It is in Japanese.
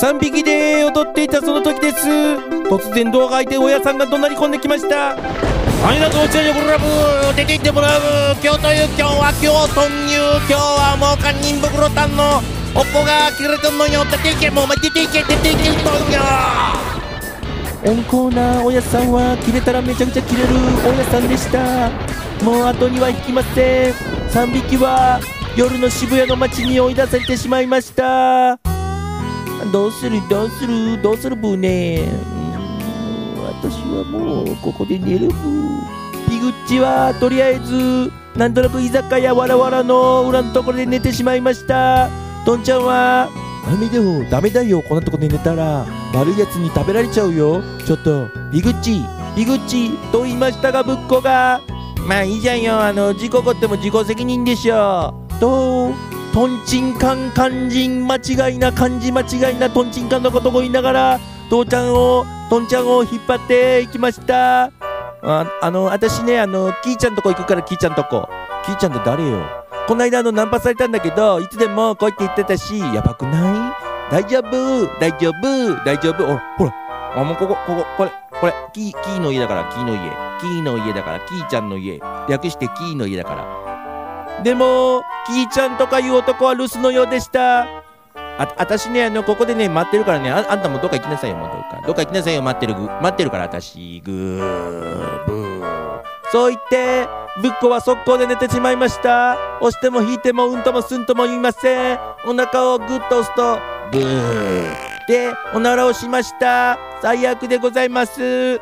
3匹で踊っていたその時です。突然ドアが開いて親さんが怒鳴り込んできました。ありがと落ちないよこらぶ出て行ってもらう。今日という今日は今日と入今日はもう堪忍袋たんの。おこが切れてんのよ。出て行けもうお前出て行け出て行けとんよ温厚な親さんは切れたらめちゃくちゃ切れる親さんでしたもう後には引きません3匹は夜の渋谷の街に追い出されてしまいました。どうするどうするどうするブーね私はもうここで寝るブーピグッチはとりあえずなんとなく居酒屋わらわらの裏のところで寝てしまいました。トンちゃんはダメだよダメだよこんなとこで寝たら悪いやつに食べられちゃうよ。ちょっとピグッチピグッチと言いましたがぶっこが。まあいいじゃんよ。あの事故起こっても自己責任でしょとトンチンカン肝心間違いな漢字間違いなトンチンカンのことを言いながら父ちゃんをトンちゃんを引っ張っていきました。ああの私ねあのキーちゃんとこ行くからキーちゃんとこ。キーちゃんって誰よ？この間あのナンパされたんだけどいつでもこうやって言ってたしやばくない？大丈夫？大丈夫？大丈夫？ほらほら。あもうこここここれこれ。キーキーの家だからキーの家。キーの家だからキーちゃんの家。略してキーの家だから。でもキーちゃんとかいう男は留守のようでした。あ私ねあのここでね待ってるからね。あんたもどっか行きなさいよもうどっか。どっか行きなさいよ待ってる待ってるから私ぐーブー。そう言ってぶっこは速攻で寝てしまいました。押しても引いてもうんともすんとも言いません。お腹をグッと押すとブーでおならをしました。最悪でございます。